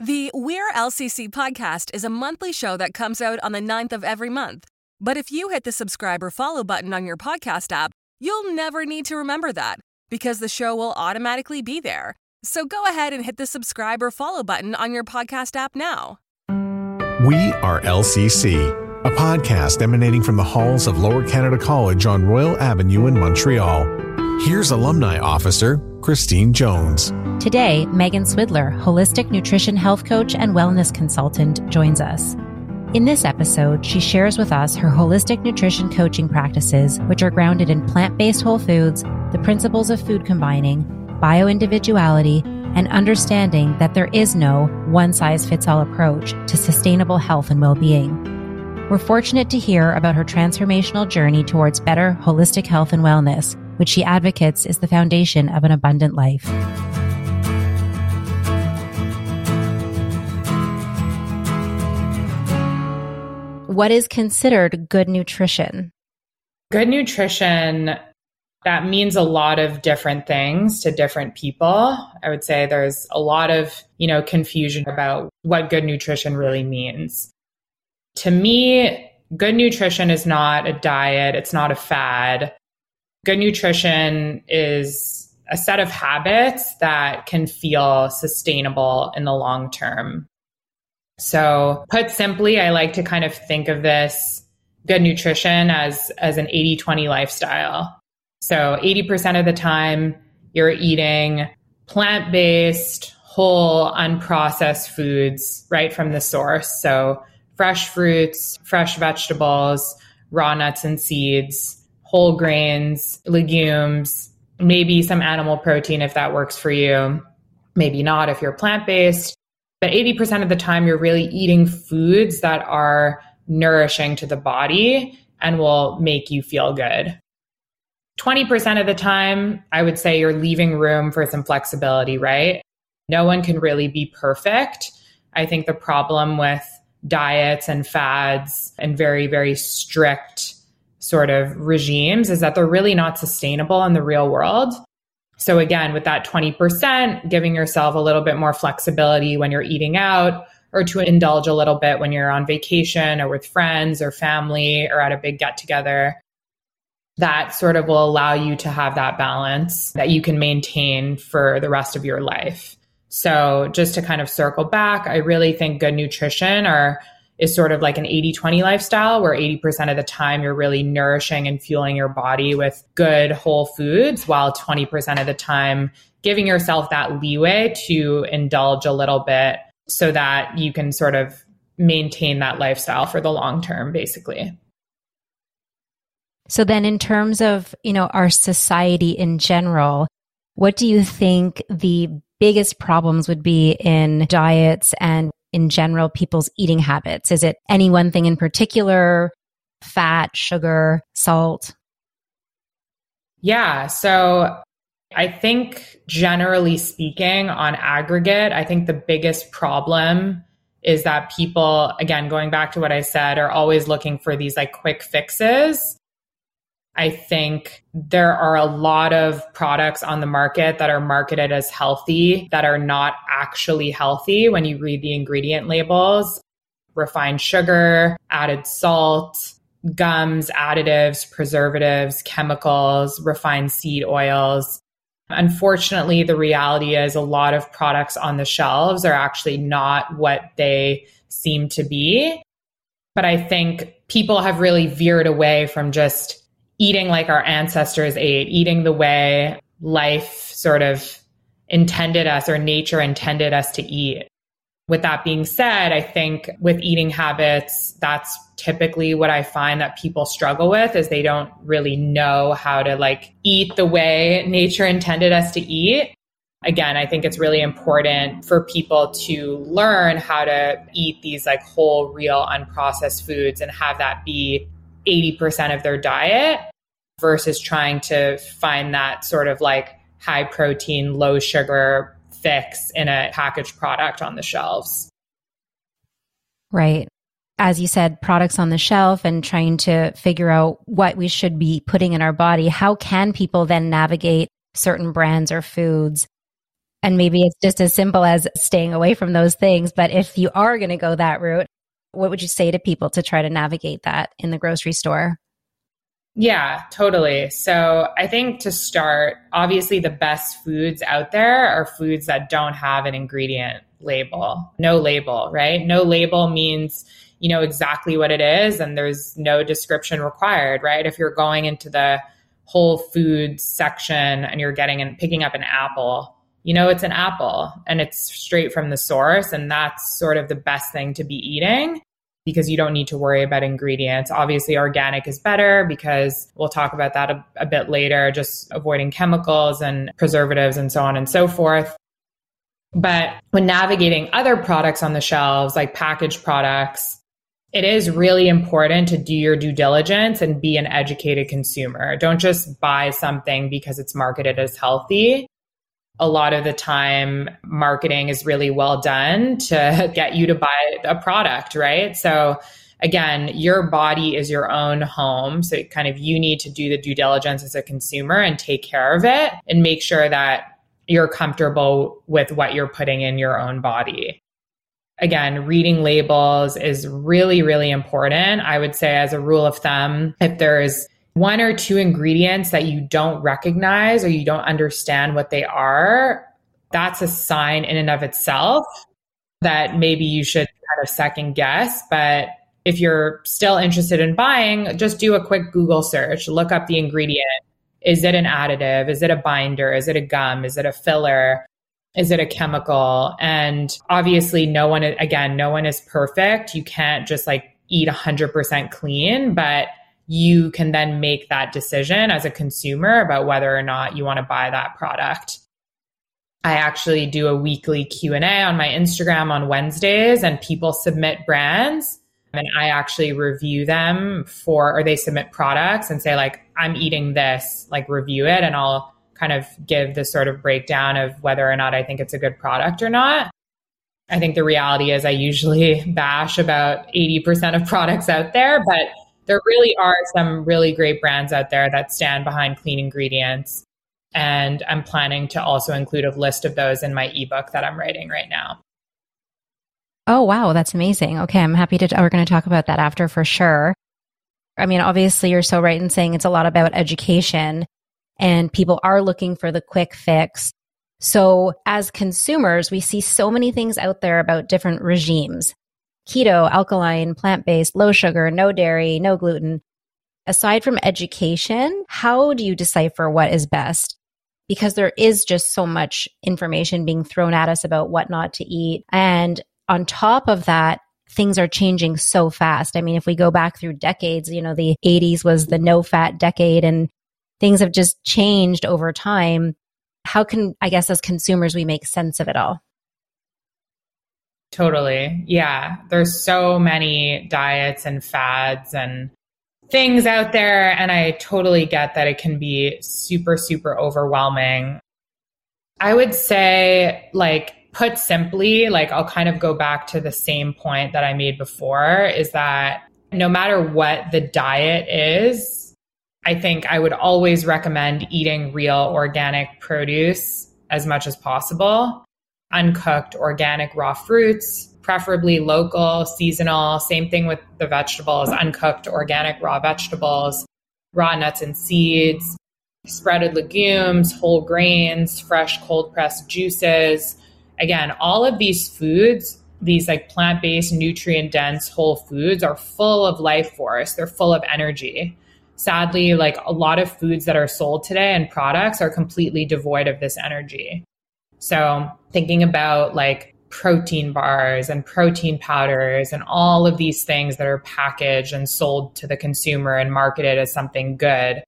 The We're LCC podcast is a monthly show that comes out on the 9th of every month. But if you hit the subscribe or follow button on your podcast app, you'll never need to remember that because the show will automatically be there. So go ahead and hit the subscribe or follow button on your podcast app now. We are LCC, a podcast emanating from the halls of Lower Canada College on Royal Avenue in Montreal. Here's Alumni Officer Christine Jones. Today, Meghan Swidler, holistic nutrition health coach and wellness consultant, joins us. In this episode, she shares with us her holistic nutrition coaching practices, which are grounded in plant based whole foods, the principles of food combining, bioindividuality, and understanding that there is no one size fits all approach to sustainable health and well being. We're fortunate to hear about her transformational journey towards better holistic health and wellness, which she advocates is the foundation of an abundant life. What is considered good nutrition? Good nutrition that means a lot of different things to different people. I would say there's a lot of, you know, confusion about what good nutrition really means. To me, good nutrition is not a diet, it's not a fad. Good nutrition is a set of habits that can feel sustainable in the long term. So, put simply, I like to kind of think of this good nutrition as as an 80/20 lifestyle. So, 80% of the time you're eating plant-based, whole, unprocessed foods right from the source. So, fresh fruits, fresh vegetables, raw nuts and seeds, whole grains, legumes, maybe some animal protein if that works for you, maybe not if you're plant based. But 80% of the time, you're really eating foods that are nourishing to the body and will make you feel good. 20% of the time, I would say you're leaving room for some flexibility, right? No one can really be perfect. I think the problem with diets and fads and very, very strict sort of regimes is that they're really not sustainable in the real world. So, again, with that 20%, giving yourself a little bit more flexibility when you're eating out or to indulge a little bit when you're on vacation or with friends or family or at a big get together. That sort of will allow you to have that balance that you can maintain for the rest of your life. So, just to kind of circle back, I really think good nutrition are is sort of like an 80 20 lifestyle where 80% of the time you're really nourishing and fueling your body with good whole foods, while 20% of the time giving yourself that leeway to indulge a little bit so that you can sort of maintain that lifestyle for the long term, basically. So then in terms of, you know, our society in general, what do you think the biggest problems would be in diets and in general people's eating habits? Is it any one thing in particular? Fat, sugar, salt? Yeah. So I think generally speaking, on aggregate, I think the biggest problem is that people, again, going back to what I said, are always looking for these like quick fixes I think there are a lot of products on the market that are marketed as healthy that are not actually healthy when you read the ingredient labels. Refined sugar, added salt, gums, additives, preservatives, chemicals, refined seed oils. Unfortunately, the reality is a lot of products on the shelves are actually not what they seem to be. But I think people have really veered away from just eating like our ancestors ate, eating the way life sort of intended us or nature intended us to eat. With that being said, I think with eating habits, that's typically what I find that people struggle with is they don't really know how to like eat the way nature intended us to eat. Again, I think it's really important for people to learn how to eat these like whole, real, unprocessed foods and have that be 80% of their diet versus trying to find that sort of like high protein, low sugar fix in a packaged product on the shelves. Right. As you said, products on the shelf and trying to figure out what we should be putting in our body. How can people then navigate certain brands or foods? And maybe it's just as simple as staying away from those things. But if you are going to go that route, what would you say to people to try to navigate that in the grocery store? Yeah, totally. So I think to start, obviously the best foods out there are foods that don't have an ingredient label, no label, right? No label means you know exactly what it is and there's no description required, right? If you're going into the Whole Foods section and you're getting and picking up an apple, you know it's an apple and it's straight from the source and that's sort of the best thing to be eating because you don't need to worry about ingredients. Obviously, organic is better because we'll talk about that a, a, bit later, just avoiding chemicals and preservatives and so on and so forth. But when navigating other products on the shelves, like packaged products, it is really important to do your due diligence and be an educated consumer. Don't just buy something because it's marketed as healthy. A lot of the time, marketing is really well done to get you to buy a product, right? So, again, your body is your own home. So, kind of you need to do the due diligence as a consumer and take care of it and make sure that you're comfortable with what you're putting in your own body again, reading labels is really, really important. I would say, as a rule of thumb, if there's one or two ingredients that you don't recognize or you don't understand what they are, that's a sign in and of itself that maybe you should kind of second guess. But if you're still interested in buying, just do a quick Google search, look up the ingredient. Is it an additive? Is it a binder? Is it a gum? Is it a filler? Is it a chemical? And obviously, no one, again, no one is perfect. You can't just like eat 100% clean, but you can then make that decision as a consumer about whether or not you want to buy that product. I actually do a weekly Q&A on my Instagram on Wednesdays and people submit brands and I actually review them for or they submit products and say like I'm eating this, like review it and I'll kind of give the sort of breakdown of whether or not I think it's a good product or not. I think the reality is I usually bash about 80% of products out there, but there really are some really great brands out there that stand behind clean ingredients. And I'm planning to also include a list of those in my ebook that I'm writing right now. Oh, wow. That's amazing. Okay. I'm happy to, we're going to talk about that after for sure. I mean, obviously, you're so right in saying it's a lot about education and people are looking for the quick fix. So as consumers, we see so many things out there about different regimes. Keto, alkaline, plant-based, low sugar, no dairy, no gluten. Aside from education, how do you decipher what is best? Because there is just so much information being thrown at us about what not to eat. And on top of that, things are changing so fast. I mean, if we go back through decades, you know, the 80s was the no fat decade and things have just changed over time. How can, I guess, as consumers, we make sense of it all? Totally. Yeah. There's so many diets and fads and things out there. And I totally get that it can be super, super overwhelming. I would say, like, put simply, like, I'll kind of go back to the same point that I made before is that no matter what the diet is, I think I would always recommend eating real organic produce as much as possible. Uncooked organic raw fruits, preferably local, seasonal. Same thing with the vegetables, uncooked organic raw vegetables, raw nuts and seeds, sprouted legumes, whole grains, fresh cold pressed juices. Again, all of these foods, these like plant based, nutrient dense whole foods are full of life force, they're full of energy sadly, like a lot of foods that are sold today and products are completely devoid of this energy. So, thinking about like protein bars and protein powders and all of these things that are packaged and sold to the consumer and marketed as something good.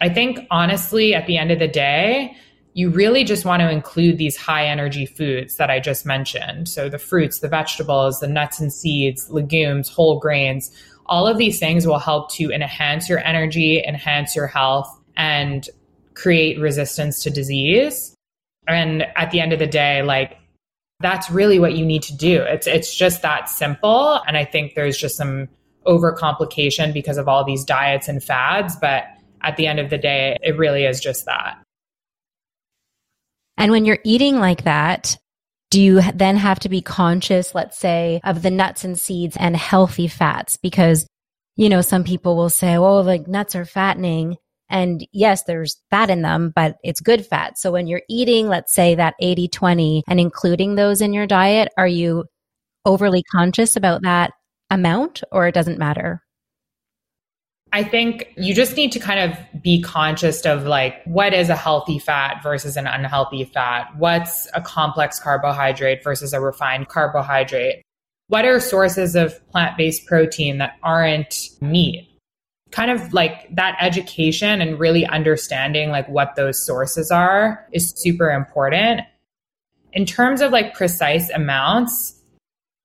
I think honestly, at the end of the day, you really just want to include these high energy foods that I just mentioned. So the fruits, the vegetables, the nuts and seeds, legumes, whole grains, all of these things will help to enhance your energy, enhance your health, and create resistance to disease. And at the end of the day, like that's really what you need to do. It's it's just that simple. And I think there's just some overcomplication because of all these diets and fads. But at the end of the day, it really is just that. And when you're eating like that, do you then have to be conscious, let's say, of the nuts and seeds and healthy fats? Because, you know, some people will say, oh, like nuts are fattening. And yes, there's fat in them, but it's good fat. So when you're eating, let's say that 80 20 and including those in your diet, are you overly conscious about that amount or it doesn't matter? I think you just need to kind of be conscious of like what is a healthy fat versus an unhealthy fat? What's a complex carbohydrate versus a refined carbohydrate? What are sources of plant based protein that aren't meat? Kind of like that education and really understanding like what those sources are is super important. In terms of like precise amounts,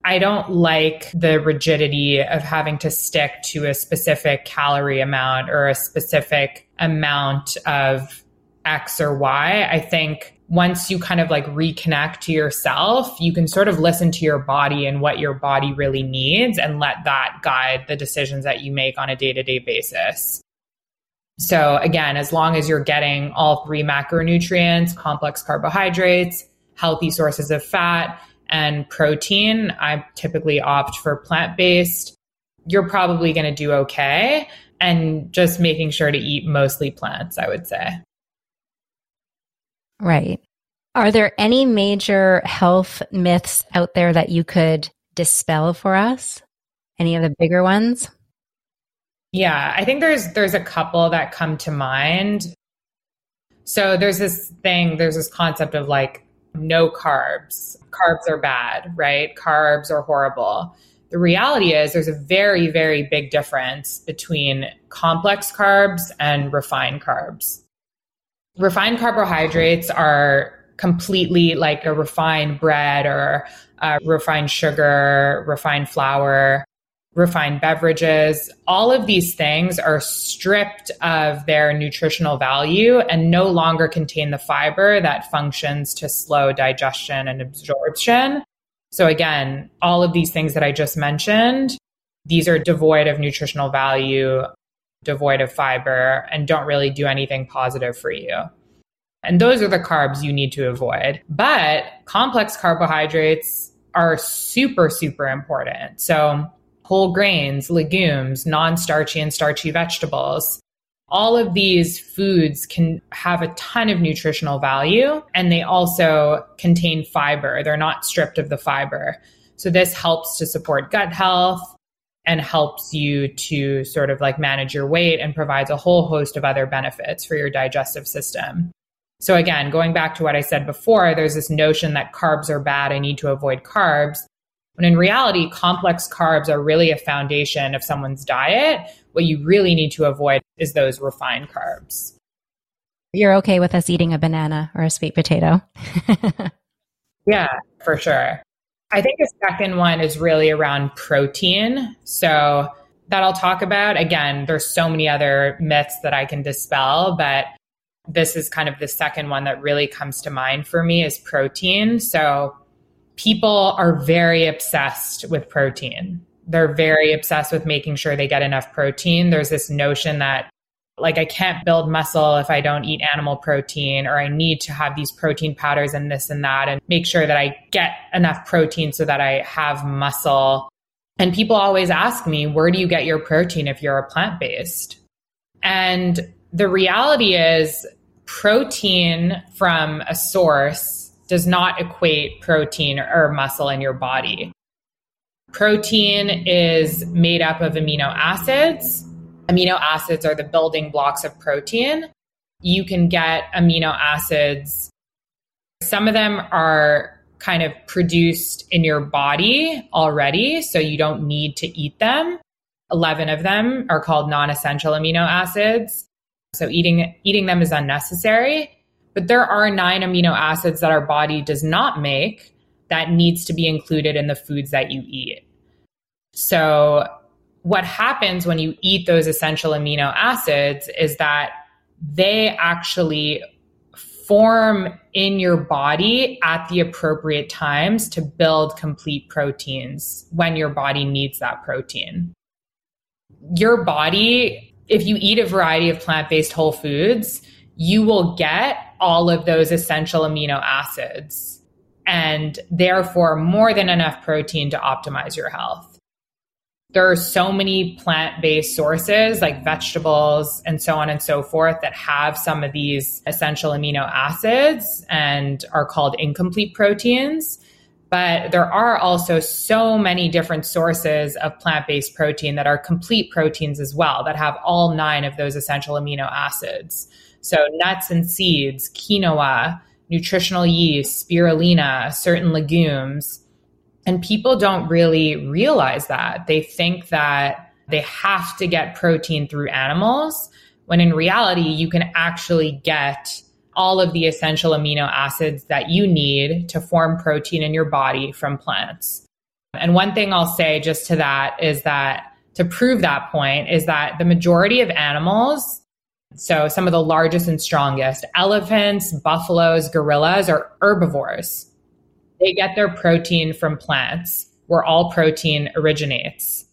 I don't like the rigidity of having to stick to a specific calorie amount or a specific amount of X or Y. I think once you kind of like reconnect to yourself, you can sort of listen to your body and what your body really needs and let that guide the decisions that you make on a day to day basis. So, again, as long as you're getting all three macronutrients, complex carbohydrates, healthy sources of fat, and protein, I typically opt for plant based. You're probably going to do okay. And just making sure to eat mostly plants, I would say. Right. Are there any major health myths out there that you could dispel for us? Any of the bigger ones? Yeah, I think there's there's a couple that come to mind. So there's this thing, there's this concept of like no carbs. Carbs are bad, right? Carbs are horrible. The reality is there's a very, very big difference between complex carbs and refined carbs. Refined carbohydrates are completely like a refined bread or uh, refined sugar, refined flour refined beverages, all of these things are stripped of their nutritional value and no longer contain the fiber that functions to slow digestion and absorption. So, again, all of these things that I just mentioned, these are devoid of nutritional value, devoid of fiber, and don't really do anything positive for you. And those are the carbs you need to avoid. But complex carbohydrates are super, super important. So, whole grains, legumes, non starchy and starchy vegetables. All of these foods can have a ton of nutritional value and they also contain fiber. They're not stripped of the fiber. So, this helps to support gut health and helps you to sort of like manage your weight and provides a whole host of other benefits for your digestive system. So, again, going back to what I said before, there's this notion that carbs are bad. I need to avoid carbs. When in reality, complex carbs are really a foundation of someone's diet. What you really need to avoid is those refined carbs. You're okay with us eating a banana or a sweet potato? yeah, for sure. I think the second one is really around protein. So, that I'll talk about. Again, there's so many other myths that I can dispel, but this is kind of the second one that really comes to mind for me is protein. So, people are very obsessed with protein. They're very obsessed with making sure they get enough protein. There's this notion that like I can't build muscle if I don't eat animal protein, or I need to have these protein powders and this and that, and make sure that I get enough protein so that I have muscle. And people always ask me, where do you get your protein if you're a plant based? And the reality is, protein from a source does not equate protein or muscle in your body. Protein is made up of amino acids. Amino acids are the building blocks of protein. You can get amino acids. Some of them are kind of produced in your body already, so you don't need to eat them. 11 of them are called non essential amino acids. So eating, eating them is unnecessary. But there are nine amino acids that our body does not make that needs to be included in the foods that you eat. So, what happens when you eat those essential amino acids is that they actually form in your body at the appropriate times to build complete proteins when your body needs that protein. Your body, if you eat a variety of plant based whole foods, you will get all of those essential amino acids and therefore more than enough protein to optimize your health. There are so many plant based sources like vegetables and so on and so forth that have some of these essential amino acids and are called incomplete proteins. But there are also so many different sources of plant based protein that are complete proteins as well, that have all nine of those essential amino acids. So, nuts and seeds, quinoa, nutritional yeast, spirulina, certain legumes. And people don't really realize that. They think that they have to get protein through animals, when in reality, you can actually get all of the essential amino acids that you need to form protein in your body from plants. And one thing I'll say just to that is that to prove that point is that the majority of animals, so some of the largest and strongest, elephants, buffaloes, gorillas are herbivores. They get their protein from plants where all protein originates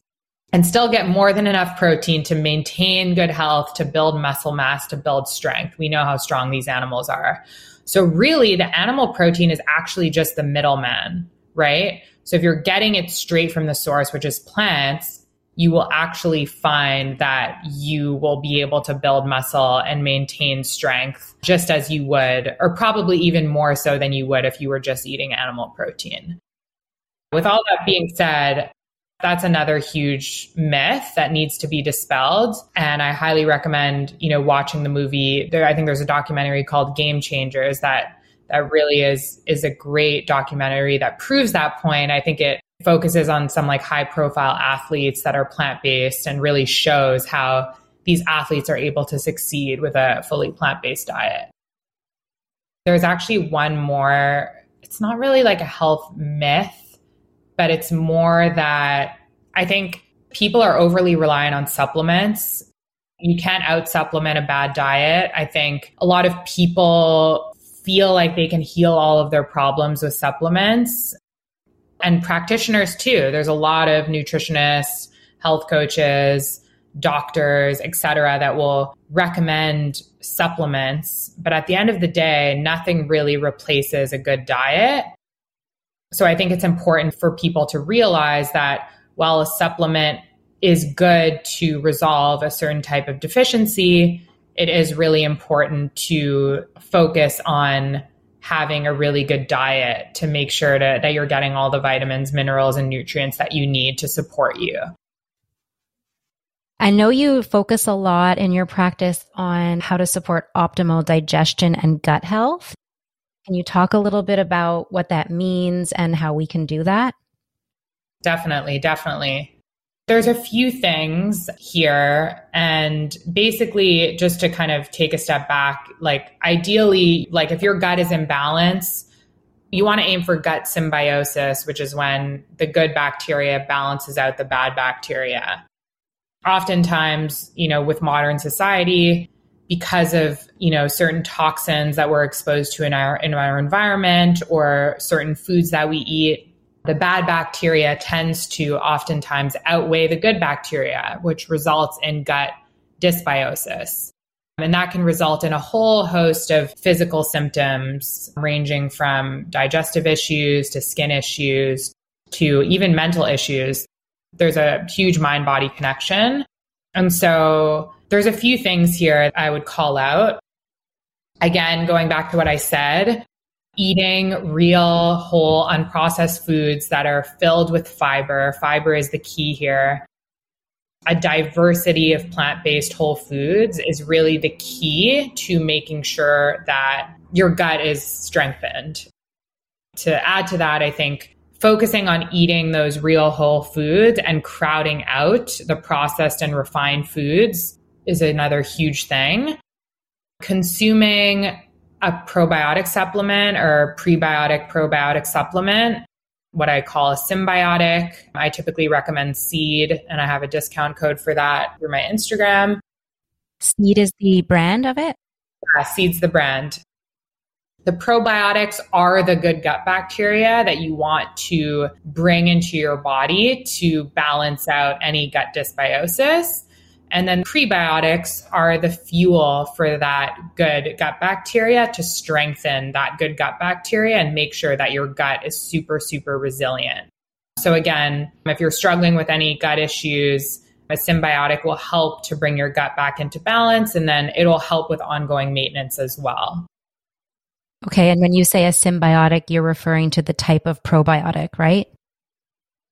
and still get more than enough protein to maintain good health, to build muscle mass, to build strength. We know how strong these animals are. So, really, the animal protein is actually just the middleman, right? So, if you're getting it straight from the source, which is plants, you will actually find that you will be able to build muscle and maintain strength just as you would, or probably even more so than you would if you were just eating animal protein. With all that being said, that's another huge myth that needs to be dispelled. And I highly recommend, you know, watching the movie. There, I think there's a documentary called Game Changers that that really is is a great documentary that proves that point. I think it focuses on some like high profile athletes that are plant based and really shows how these athletes are able to succeed with a fully plant based diet. There's actually one more, it's not really like a health myth but it's more that I think people are overly reliant on supplements. You can't out supplement a bad diet. I think a lot of people feel like they can heal all of their problems with supplements and practitioners too. There's a lot of nutritionists, health coaches, doctors, etc., that will recommend supplements. But at the end of the day, nothing really replaces a good diet. So I think it's important for people to realize that while a supplement is good to resolve a certain type of deficiency, it is really important to focus on having a really good diet to make sure to, that you're getting all the vitamins, minerals, and nutrients that you need to support you. I know you focus a lot in your practice on how to support optimal digestion and gut health. Can you talk a little bit about what that means and how we can do that? Definitely, definitely. There's a few things here. And basically, just to kind of take a step back, like ideally, like if your gut is in balance, you want to aim for gut symbiosis, which is when the good bacteria balances out the bad bacteria. Oftentimes, you know, with modern society, because of you know certain toxins that we're exposed to in our in our environment or certain foods that we eat the bad bacteria tends to oftentimes outweigh the good bacteria which results in gut dysbiosis. And that can result in a whole host of physical symptoms ranging from digestive issues to skin issues to even mental issues. There's a huge mind body connection. And so there's a few things here I would call out. Again, going back to what I said, eating real, whole, unprocessed foods that are filled with fiber. Fiber is the key here. A diversity of plant based whole foods is really the key to making sure that your gut is strengthened. To add to that, I think focusing on eating those real whole foods and crowding out the processed and refined foods is another huge thing. Consuming a probiotic supplement or prebiotic probiotic supplement, what I call a symbiotic. I typically recommend Seed, and I have a discount code for that through my Instagram. Seed is the brand of it? Yeah, Seed's the brand. The probiotics are the good gut bacteria that you want to bring into your body to balance out any gut dysbiosis. And then prebiotics are the fuel for that good gut bacteria to strengthen that good gut bacteria and make sure that your gut is super, super resilient. So, again, if you're struggling with any gut issues, a symbiotic will help to bring your gut back into balance and then it'll help with ongoing maintenance as well. Okay. And when you say a symbiotic, you're referring to the type of probiotic, right?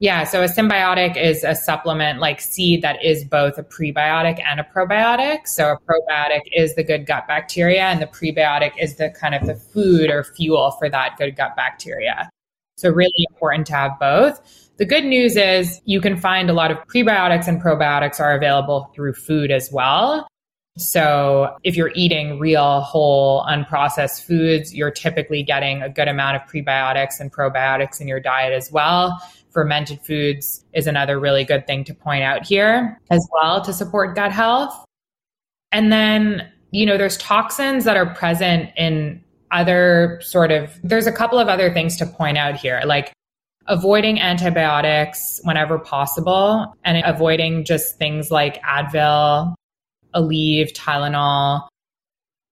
Yeah, so a symbiotic is a supplement like seed that is both a prebiotic and a probiotic. So a probiotic is the good gut bacteria and the prebiotic is the kind of the food or fuel for that good gut bacteria. So really important to have both. The good news is you can find a lot of prebiotics and probiotics are available through food as well. So if you're eating real, whole, unprocessed foods, you're typically getting a good amount of prebiotics and probiotics in your diet as well. Fermented foods is another really good thing to point out here as well to support gut health. And then, you know, there's toxins that are present in other sort of, there's a couple of other things to point out here, like avoiding antibiotics whenever possible and avoiding just things like Advil, Aleve, Tylenol.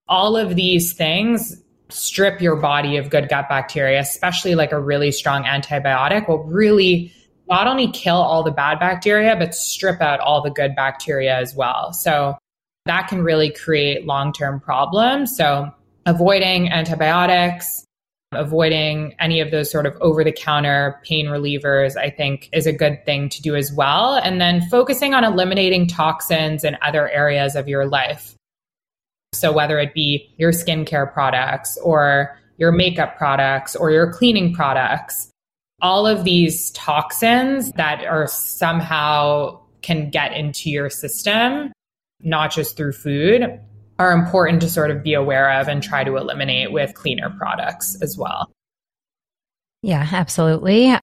All of these things strip your body of good gut bacteria, especially like a really strong antibiotic will really not only kill all the bad bacteria, but strip out all the good bacteria as well. So that can really create long term problems. So avoiding antibiotics, avoiding any of those sort of over the counter pain relievers, I think is a good thing to do as well. And then focusing on eliminating toxins in other areas of your life. So whether it be your skincare products or your makeup products or your cleaning products, all of these toxins that are somehow can get into your system, not just through food, are important to sort of be aware of and try to eliminate with cleaner products as well. Yeah, absolutely.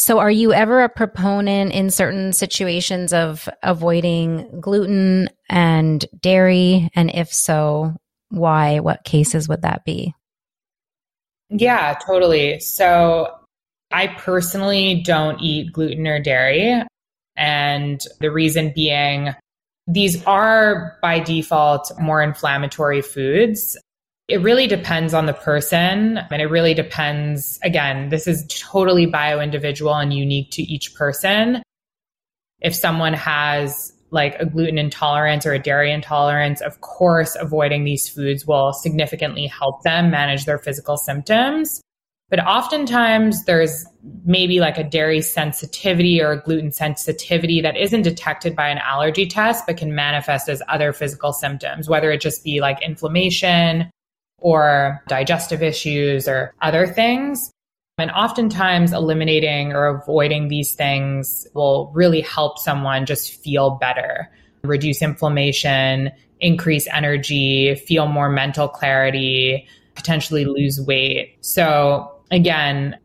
So, are you ever a proponent in certain situations of avoiding gluten and dairy? And if so, why? What cases would that be? Yeah, totally. So, I personally don't eat gluten or dairy. And the reason being, these are by default more inflammatory foods. It really depends on the person. And it really depends, again, this is totally bio individual and unique to each person. If someone has like a gluten intolerance or a dairy intolerance, of course, avoiding these foods will significantly help them manage their physical symptoms. But oftentimes there's maybe like a dairy sensitivity or a gluten sensitivity that isn't detected by an allergy test, but can manifest as other physical symptoms, whether it just be like inflammation or digestive issues or other things. And oftentimes eliminating or avoiding these things will really help someone just feel better, reduce inflammation, increase energy, feel more mental clarity, potentially lose weight. So again,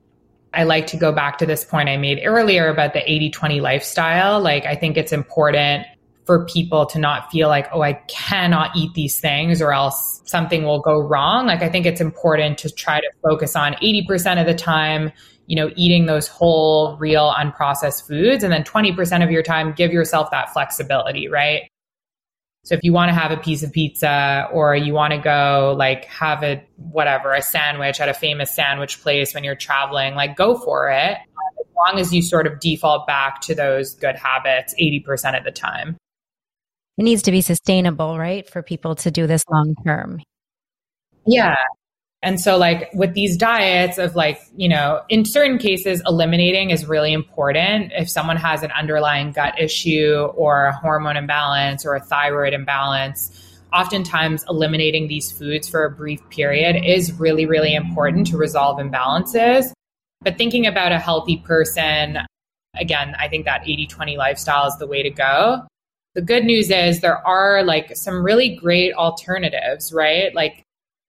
I like to go back to this point I made earlier about the 80 20 lifestyle. Like, I think it's important for people to not feel like, oh, I cannot eat these things or else something will go wrong. Like, I think it's important to try to focus on 80% of the time, you know, eating those whole, real, unprocessed foods. And then 20% of your time, give yourself that flexibility, right? So if you want to have a piece of pizza or you want to go like have a whatever, a sandwich at a famous sandwich place when you're traveling, like go for it. As long as you sort of default back to those good habits 80% of the time. It needs to be sustainable, right? For people to do this long term. Yeah. And so, like with these diets, of like, you know, in certain cases, eliminating is really important. If someone has an underlying gut issue or a hormone imbalance or a thyroid imbalance, oftentimes eliminating these foods for a brief period is really, really important to resolve imbalances. But thinking about a healthy person, again, I think that 80 20 lifestyle is the way to go. The good news is there are like some really great alternatives, right? Like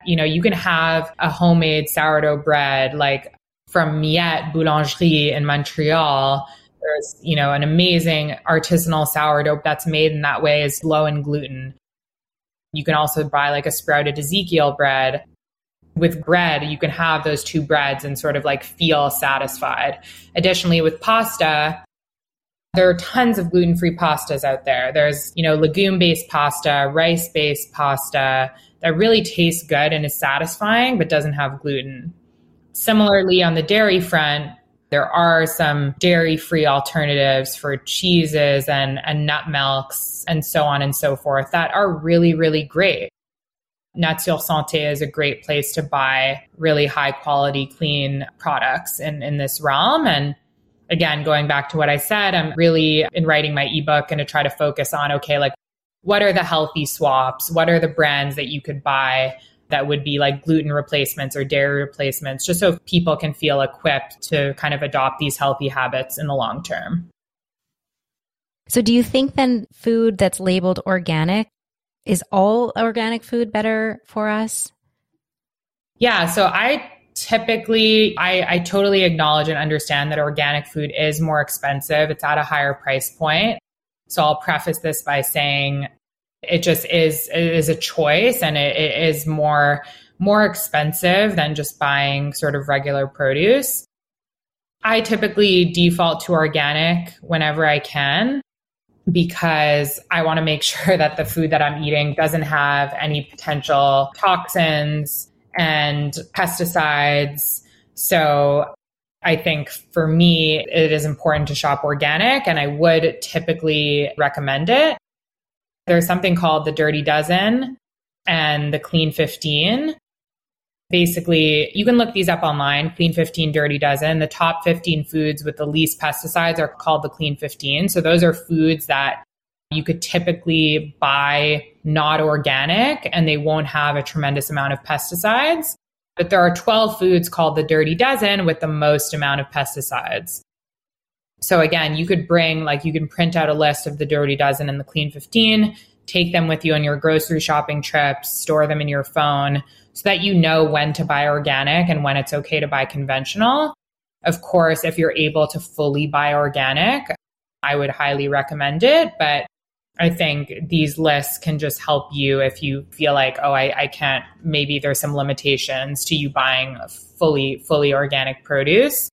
you know, you can have a homemade sourdough bread like from Miette Boulangerie in Montreal. There's, you know, an amazing artisanal sourdough that's made in that way is low in gluten. You can also buy like a sprouted Ezekiel bread. With bread, you can have those two breads and sort of like feel satisfied. Additionally, with pasta, there are tons of gluten-free pastas out there. There's, you know, legume-based pasta, rice-based pasta that really tastes good and is satisfying but doesn't have gluten. Similarly, on the dairy front, there are some dairy-free alternatives for cheeses and, and nut milks and so on and so forth that are really, really great. Nature Santé is a great place to buy really high quality, clean products in, in this realm. And again, going back to what I said, I'm really in writing my ebook going to try to focus on okay, like what are the healthy swaps? What are the brands that you could buy that would be like gluten replacements or dairy replacements, just so people can feel equipped to kind of adopt these healthy habits in the long term. So, do you think then food that's labeled organic is all organic food better for us? Yeah. So, I typically I, I totally acknowledge and understand that organic food is more expensive. It's at a higher price point. So i'll preface this by saying it just is it is a choice and it, it is more more expensive than just buying sort of regular produce. I typically default to organic whenever i can because I want to make sure that the food that I'm eating doesn't have any potential toxins and pesticides. So I think for me, it is important to shop organic and I would typically recommend it. There's something called the Dirty Dozen and the Clean 15. Basically, you can look these up online Clean 15, Dirty Dozen. The top 15 foods with the least pesticides are called the Clean 15. So those are foods that you could typically buy not organic and they won't have a tremendous amount of pesticides. But there are 12 foods called the Dirty Dozen with the most amount of pesticides. So again, you could bring, like, you can print out a list of the Dirty Dozen and the Clean 15, take them with you on your grocery shopping trips, store them in your phone so that you know when to buy organic and when it's okay to buy conventional. Of course, if you're able to fully buy organic, I would highly recommend it. But I think these lists can just help you if you feel like, oh, I, I can't, maybe there's some limitations to you buying fully, fully organic produce.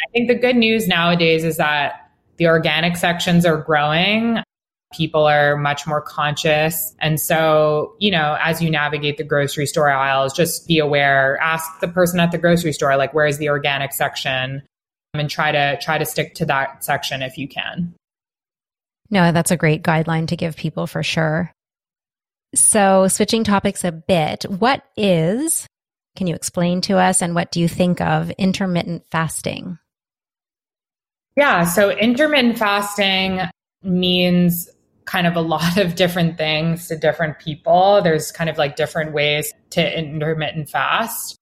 I think the good news nowadays is that the organic sections are growing. People are much more conscious. And so, you know, as you navigate the grocery store aisles, just be aware, ask the person at the grocery store, like, where's the organic section? And try to try to stick to that section if you can. No, that's a great guideline to give people for sure. So, switching topics a bit, what is, can you explain to us, and what do you think of intermittent fasting? Yeah, so intermittent fasting means kind of a lot of different things to different people. There's kind of like different ways to intermittent fast.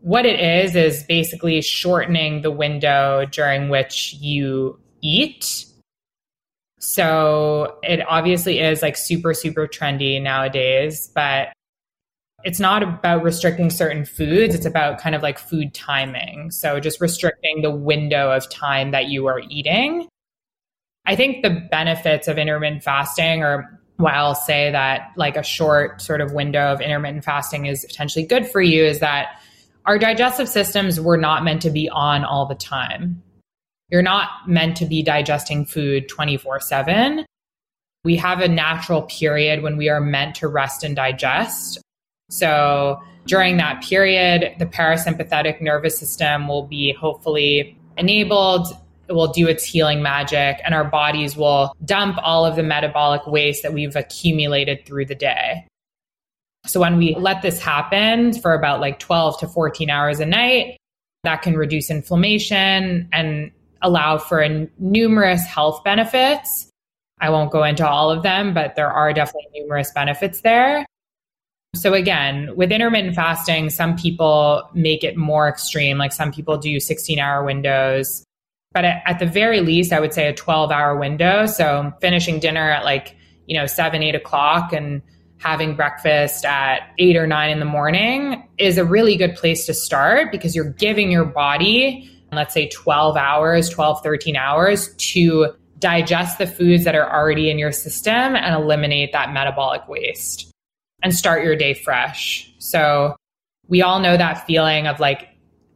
What it is, is basically shortening the window during which you eat so it obviously is like super, super trendy nowadays, but it's not about restricting certain foods. It's about kind of like food timing. So just restricting the window of time that you are eating. I think the benefits of intermittent fasting or why I'll say that like a short sort of window of intermittent fasting is potentially good for you is that our digestive systems were not meant to be on all the time. You're not meant to be digesting food 24 7. We have a natural period when we are meant to rest and digest. So during that period, the parasympathetic nervous system will be hopefully enabled. It will do its healing magic, and our bodies will dump all of the metabolic waste that we've accumulated through the day. So when we let this happen for about like 12 to 14 hours a night, that can reduce inflammation and allow for numerous health benefits. I won't go into all of them, but there are definitely numerous benefits there. So, again, with intermittent fasting, some people make it more extreme. Like some people do 16 hour windows. But at the very least, I would say a 12 hour window. So, finishing dinner at like, you know, seven, eight o'clock and having breakfast at eight or nine in the morning is a really good place to start because you're giving your body let's say 12 hours, 12, 13 hours to digest the foods that are already in your system and eliminate that metabolic waste and start your day fresh. So we all know that feeling of like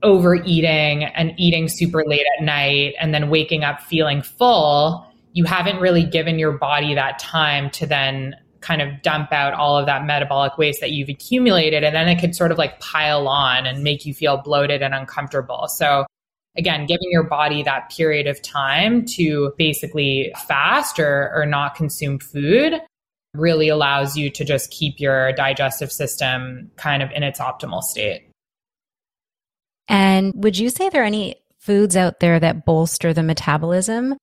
overeating and eating super late at night and then waking up feeling full, you haven't really given your body that time to then kind of dump out all of that metabolic waste that you've accumulated. And then it could sort of like pile on and make you feel bloated and uncomfortable. So, again, giving your body that period of time to basically fast or, or not consume food really allows you to just keep your digestive system kind of in its optimal state. And would you say there are any foods out there that bolster the metabolism?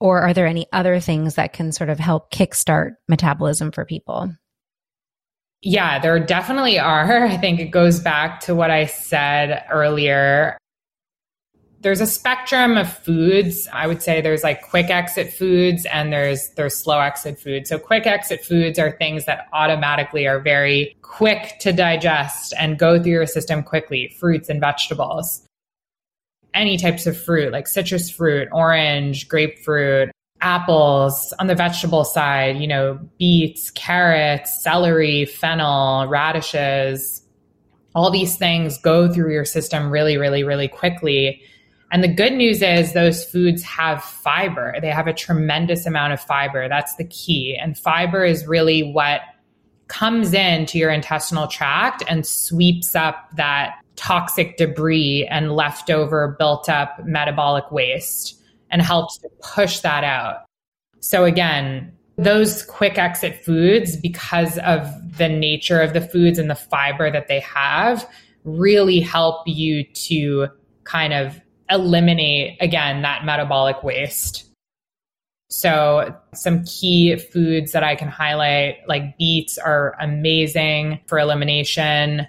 Or are there any other things that can sort of help kickstart metabolism for people? Yeah, there definitely are. I think it goes back to what I said earlier. There's a spectrum of foods. I would say there's like quick exit foods and there's there's slow exit foods. So quick exit foods are things that automatically are very quick to digest and go through your system quickly, fruits and vegetables any types of fruit, like citrus fruit, orange, grapefruit, apples. On the vegetable side, you know, beets, carrots, celery, fennel, radishes. All these things go through your system really, really, really quickly. And the good news is those foods have fiber. They have a tremendous amount of fiber. That's the key. And fiber is really what comes into your intestinal tract and sweeps up that toxic debris and leftover built up metabolic waste and helps to push that out. So again, those quick exit foods, because of the nature of the foods and the fiber that they have, really help you to kind of eliminate, again, that metabolic waste. So, some key foods that I can highlight, like beets, are amazing for elimination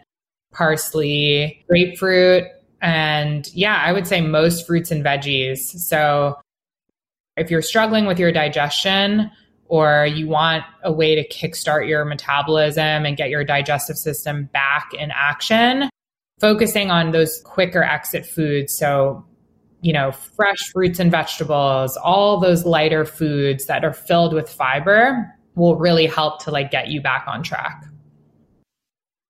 parsley, grapefruit, and yeah, I would say most fruits and veggies. So if you're struggling with your digestion or you want a way to kickstart your metabolism and get your digestive system back in action, focusing on those quicker exit foods. So, you know, fresh fruits and vegetables, all those lighter foods that are filled with fiber will really help to like get you back on track.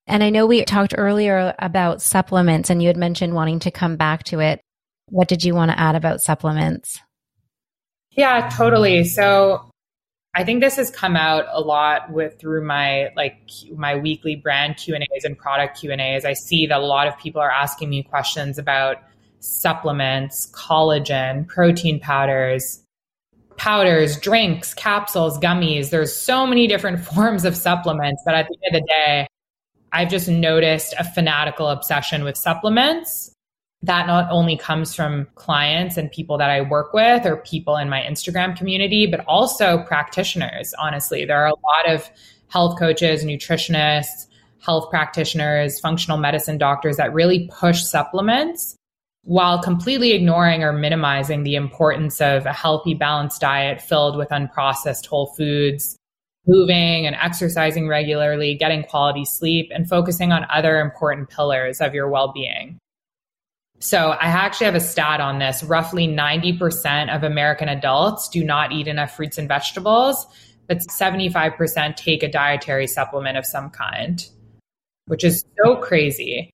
And I know we talked earlier about supplements and you had mentioned wanting to come back to it. What did you want to add about supplements? Yeah, totally. So I think this has come out a lot with through my like my weekly brand Q&As and product Q&As. I see that a lot of people are asking me questions about supplements, collagen, protein powders, powders, drinks, capsules, gummies. There's so many different forms of supplements, but at the end of the day, I've just noticed a fanatical obsession with supplements that not only comes from clients and people that I work with or people in my Instagram community, but also practitioners. Honestly, there are a lot of health coaches, nutritionists, health practitioners, functional medicine doctors that really push supplements while completely ignoring or minimizing the importance of a healthy, balanced diet filled with unprocessed whole foods, moving and exercising regularly, getting quality sleep, and focusing on other important pillars of your well being. So, I actually have a stat on this. Roughly 90% of American adults do not eat enough fruits and vegetables, but 75% take a dietary supplement of some kind, which is so crazy.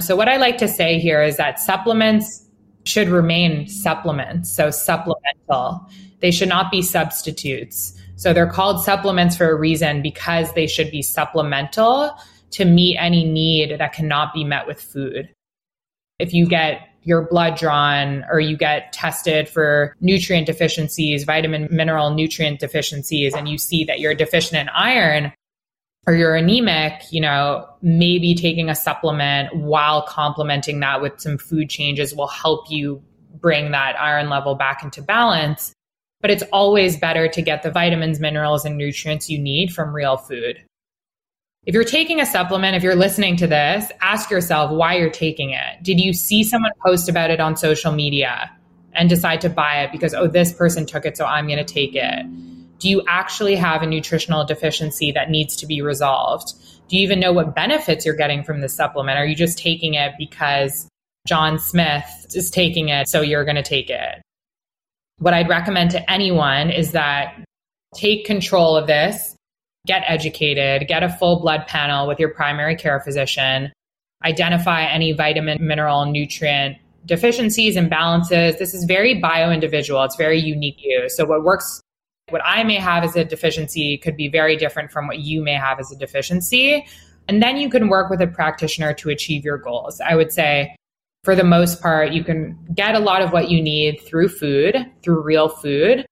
So, what I like to say here is that supplements should remain supplements, so supplemental. They should not be substitutes. So they're called supplements for a reason because they should be supplemental to meet any need that cannot be met with food. If you get your blood drawn or you get tested for nutrient deficiencies, vitamin, mineral, nutrient deficiencies, and you see that you're deficient in iron or you're anemic, you know, maybe taking a supplement while complementing that with some food changes will help you bring that iron level back into balance but it's always better to get the vitamins, minerals, and nutrients you need from real food. If you're taking a supplement, if you're listening to this, ask yourself why you're taking it. Did you see someone post about it on social media and decide to buy it because, oh, this person took it, so I'm going to take it? Do you actually have a nutritional deficiency that needs to be resolved? Do you even know what benefits you're getting from the supplement? Are you just taking it because John Smith is taking it, so you're going to take it? what I'd recommend to anyone is that take control of this, get educated, get a full blood panel with your primary care physician, identify any vitamin, mineral, nutrient deficiencies, imbalances. This is very bio individual. It's very unique to you. So what works what I may have as a deficiency could be very different from what you may have as a deficiency. And then you can work with a practitioner to achieve your goals. I would say, for the most part, you can get a lot of what you need through food, through real food.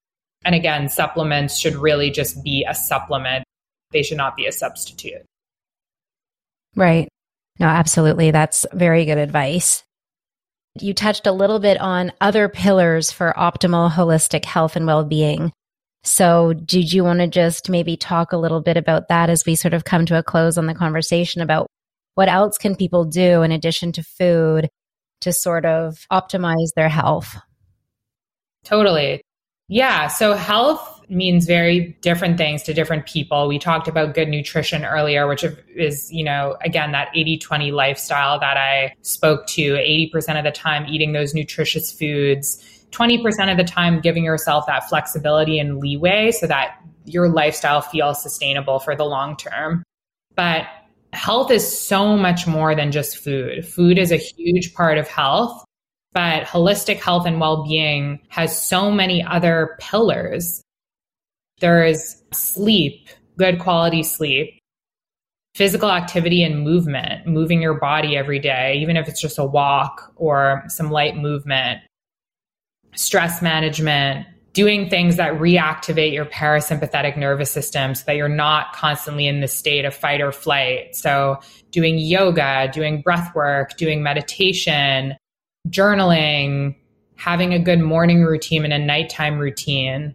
And again, supplements should really just be a supplement, they should not be a substitute. Right. No, absolutely. That's very good advice. You touched a little bit on other pillars for optimal holistic health and well being. So, did you want to just maybe talk a little bit about that as we sort of come to a close on the conversation about what else can people do in addition to food to sort of optimize their health? Totally. Yeah. So, health means very different things to different people. We talked about good nutrition earlier, which is, you know, again, that 80 20 lifestyle that I spoke to 80% of the time eating those nutritious foods, 20% of the time giving yourself that flexibility and leeway so that your lifestyle feels sustainable for the long term. But health is so much more than just food. Food is a huge part of health. But holistic health and well being has so many other pillars there is sleep, good quality sleep, physical activity and movement, moving your body every day, even if it's just a walk or some light movement, stress management, doing things that reactivate your parasympathetic nervous system so that you're not constantly in the state of fight or flight. So, doing yoga, doing breath work, doing meditation, journaling, having a good morning routine and a nighttime routine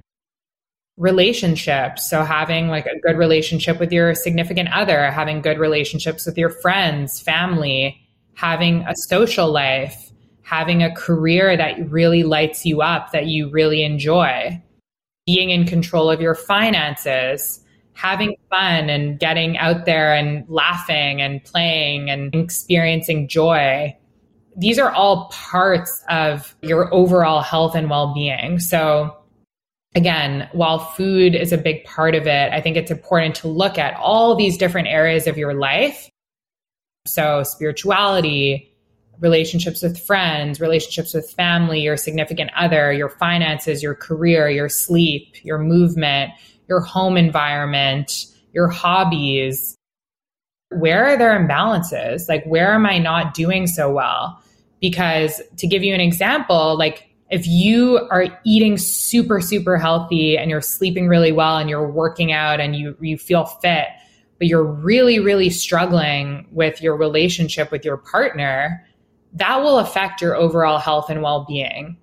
relationships. So having like a good relationship with your significant other, having good relationships with your friends, family, having a social life, having a career that really lights you up, that you really enjoy, being in control of your finances, having fun and getting out there and laughing and playing and experiencing joy. These are all parts of your overall health and well being. So, again, while food is a big part of it, I think it's important to look at all these different areas of your life. So, spirituality, relationships with friends, relationships with family, your significant other, your finances, your career, your sleep, your movement, your home environment, your hobbies. Where are there imbalances? Like, where am I not doing so well? Because to give you an example, like if you are eating super super healthy and you're sleeping really well and you're working out and you you feel fit but you're really really struggling with your relationship with your partner that will affect your overall health and well-being.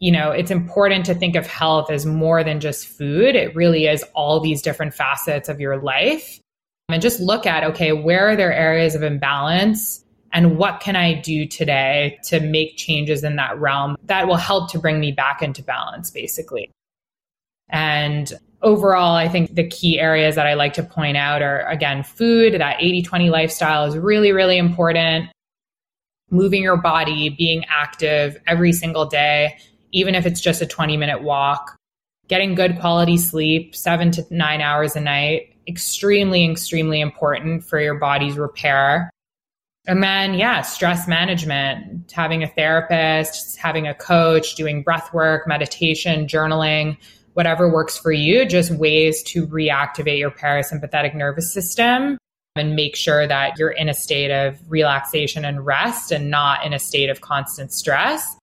You know it's important to think of health as more than just food. It really is all these different facets of your life. And just look at okay where are there areas of imbalance and what can I do today to make changes in that realm that will help to bring me back into balance, basically. And overall, I think the key areas that I like to point out are again, food, that 80 20 lifestyle is really, really important. Moving your body, being active every single day, even if it's just a 20 minute walk, getting good quality sleep, seven to nine hours a night, extremely, extremely important for your body's repair and then, yeah, stress management, having a therapist, having a coach, doing breath work, meditation, journaling, whatever works for you, just ways to reactivate your parasympathetic nervous system and make sure that you're in a state of relaxation and rest and not in a state of constant stress.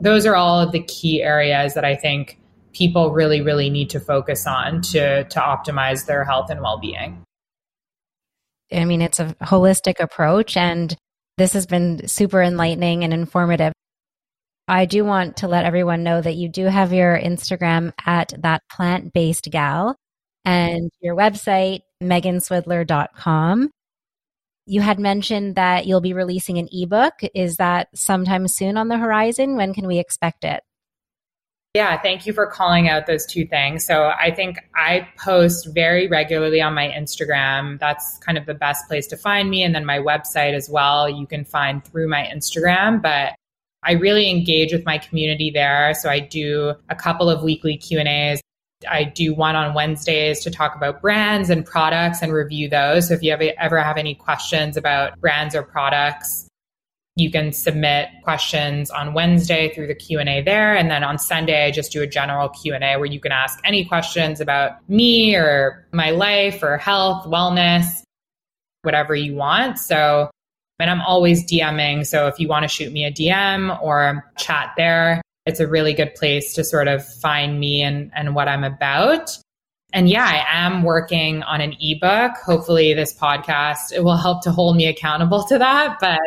Those are all of the key areas that I think people really, really need to focus on to, to optimize their health and well being. I mean, it's a holistic approach, and this has been super enlightening and informative. I do want to let everyone know that you do have your Instagram at that plant based gal and your website, meghanswidler.com. You had mentioned that you'll be releasing an ebook. Is that sometime soon on the horizon? When can we expect it? Yeah, thank you for calling out those two things. So I think I post very regularly on my Instagram. That's kind of the best place to find me. And then my website as well, you can find through my Instagram. But I really engage with my community there. So I do a couple of weekly Q&As. I do one on Wednesdays to talk about brands and products and review those. So if you ever have any questions about brands or products, you can submit questions on Wednesday through the Q&A there and then on Sunday I just do a general Q&A where you can ask any questions about me or my life or health, wellness, whatever you want. So and I'm always DMing, so if you want to shoot me a DM or chat there, it's a really good place to sort of find me and, and what I'm about. And yeah, I am working on an ebook. Hopefully, this podcast it will help to hold me accountable to that. But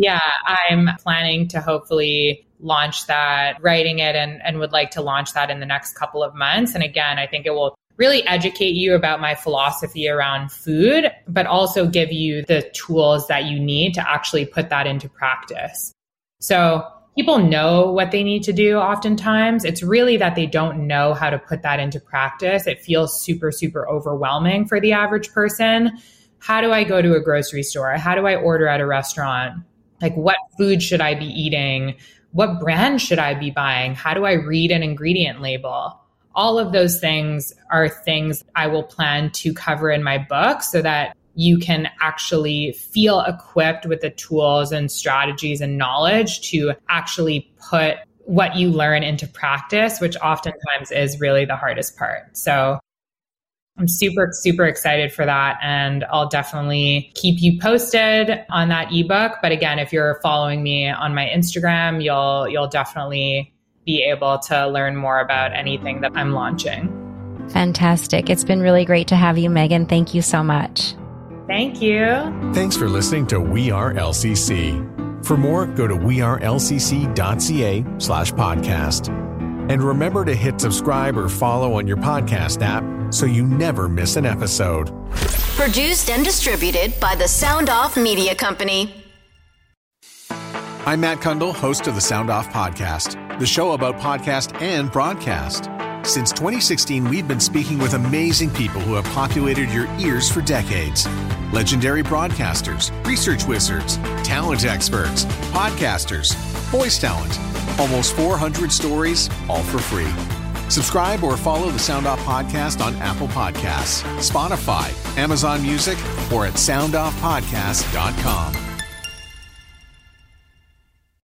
yeah, I'm planning to hopefully launch that, writing it, and, and would like to launch that in the next couple of months. And again, I think it will really educate you about my philosophy around food, but also give you the tools that you need to actually put that into practice. So people know what they need to do oftentimes. It's really that they don't know how to put that into practice. It feels super, super overwhelming for the average person. How do I go to a grocery store? How do I order at a restaurant? Like, what food should I be eating? What brand should I be buying? How do I read an ingredient label? All of those things are things I will plan to cover in my book so that you can actually feel equipped with the tools and strategies and knowledge to actually put what you learn into practice, which oftentimes is really the hardest part. So I'm super, super excited for that. And I'll definitely keep you posted on that ebook. But again, if you're following me on my Instagram, you'll you'll definitely be able to learn more about anything that I'm launching. Fantastic. It's been really great to have you, Meghan. Thank you so much. Thank you. Thanks for listening to We Are LCC. For more, go to wearelcc.ca slash podcast. And remember to hit subscribe or follow on your podcast app so you never miss an episode. Produced and distributed by the Sound Off Media Company. I'm Matt Cundill, host of the Sound Off Podcast, the show about podcast and broadcast. Since 2016, we've been speaking with amazing people who have populated your ears for decades. Legendary broadcasters, research wizards, talent experts, podcasters, voice talent. Almost 400 stories, all for free. Subscribe or follow the Sound Off Podcast on Apple Podcasts, Spotify, Amazon Music, or at soundoffpodcast.com.